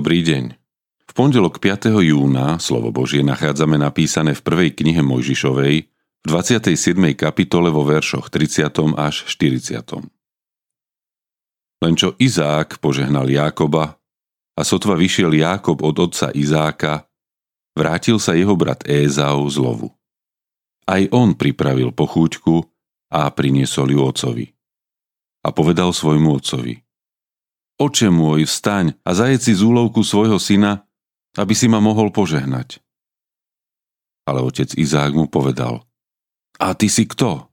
Dobrý deň. V pondelok 5. júna slovo Božie nachádzame napísané v prvej knihe Mojžišovej v 27. kapitole vo veršoch 30. až 40. Len čo Izák požehnal Jákoba a sotva vyšiel Jákob od otca Izáka, vrátil sa jeho brat Ézau z lovu. Aj on pripravil pochúťku a priniesol ju ocovi. A povedal svojmu otcovi – Oče môj, vstaň a zajed si z úlovku svojho syna, aby si ma mohol požehnať. Ale otec Izák mu povedal, a ty si kto?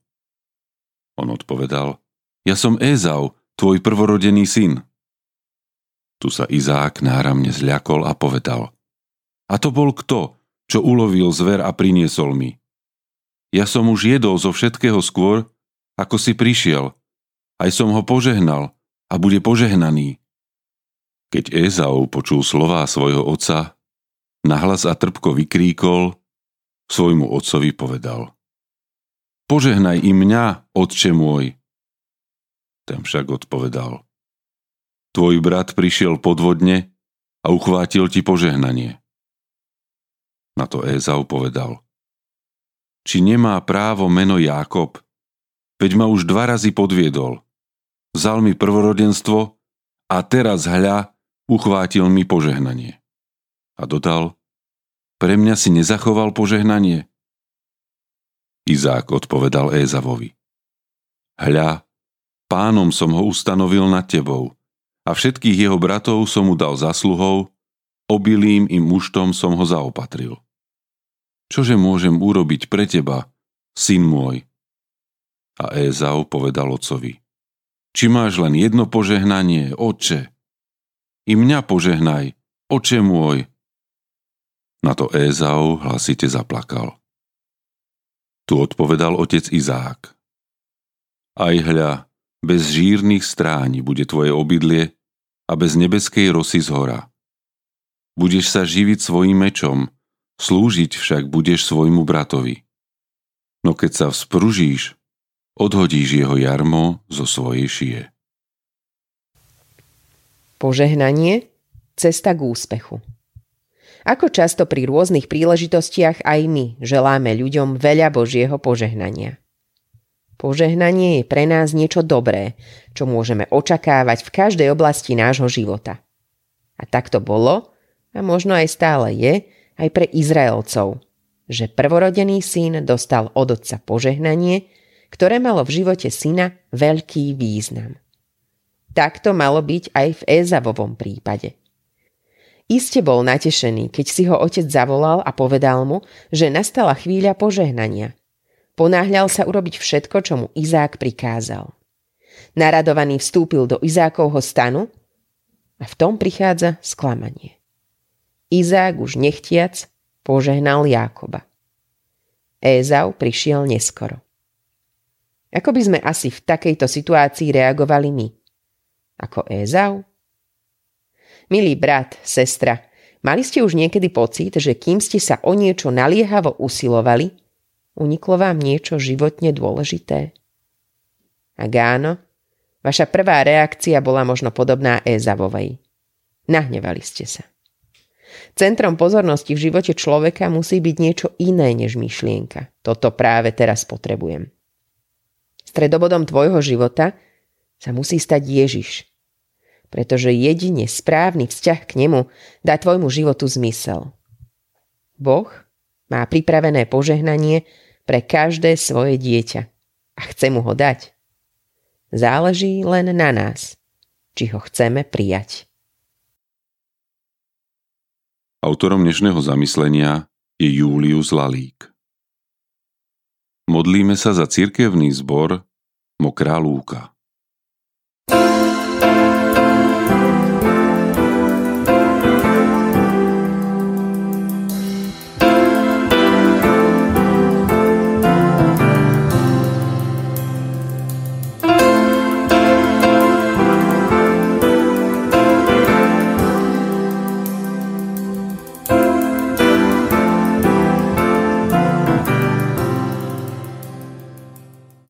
On odpovedal, ja som Ézau, tvoj prvorodený syn. Tu sa Izák náramne zľakol a povedal, a to bol kto, čo ulovil zver a priniesol mi? Ja som už jedol zo všetkého skôr, ako si prišiel. Aj som ho požehnal a bude požehnaný. Keď Ézau počul slová svojho otca, nahlas a trpko vykríkol, svojmu otcovi povedal. Požehnaj i mňa, otče môj. Ten však odpovedal. Tvoj brat prišiel podvodne a uchvátil ti požehnanie. Na to Ézau povedal. Či nemá právo meno Jákob? Veď ma už dva razy podviedol. Vzal mi prvorodenstvo a teraz hľa uchvátil mi požehnanie. A dodal, pre mňa si nezachoval požehnanie? Izák odpovedal Ézavovi. Hľa, pánom som ho ustanovil nad tebou a všetkých jeho bratov som mu dal zasluhou, obilým i muštom som ho zaopatril. Čože môžem urobiť pre teba, syn môj? A Ézau povedal ocovi. Či máš len jedno požehnanie, oče? I mňa požehnaj, oče môj. Na to Ézau hlasite zaplakal. Tu odpovedal otec Izák. Aj hľa, bez žírnych stráni bude tvoje obydlie a bez nebeskej rosy z hora. Budeš sa živiť svojim mečom, slúžiť však budeš svojmu bratovi. No keď sa vzpružíš, odhodíš jeho jarmo zo svojej šie. Požehnanie – cesta k úspechu. Ako často pri rôznych príležitostiach aj my želáme ľuďom veľa Božieho požehnania. Požehnanie je pre nás niečo dobré, čo môžeme očakávať v každej oblasti nášho života. A tak to bolo, a možno aj stále je, aj pre Izraelcov, že prvorodený syn dostal od otca požehnanie, ktoré malo v živote syna veľký význam. Tak to malo byť aj v Ézavovom prípade. Iste bol natešený, keď si ho otec zavolal a povedal mu, že nastala chvíľa požehnania. Ponáhľal sa urobiť všetko, čo mu Izák prikázal. Naradovaný vstúpil do Izákovho stanu a v tom prichádza sklamanie. Izák už nechtiac požehnal Jákoba. Ézau prišiel neskoro. Ako by sme asi v takejto situácii reagovali my? Ako Ézau? Milý brat, sestra, mali ste už niekedy pocit, že kým ste sa o niečo naliehavo usilovali, uniklo vám niečo životne dôležité? Ak áno, vaša prvá reakcia bola možno podobná Ézavovej. Nahnevali ste sa. Centrom pozornosti v živote človeka musí byť niečo iné než myšlienka. Toto práve teraz potrebujem. Stredobodom tvojho života sa musí stať Ježiš. Pretože jedine správny vzťah k nemu dá tvojmu životu zmysel. Boh má pripravené požehnanie pre každé svoje dieťa a chce mu ho dať. Záleží len na nás, či ho chceme prijať. Autorom dnešného zamyslenia je Julius Lalík. Modlíme sa za cirkevný zbor Mokrá lúka. thank you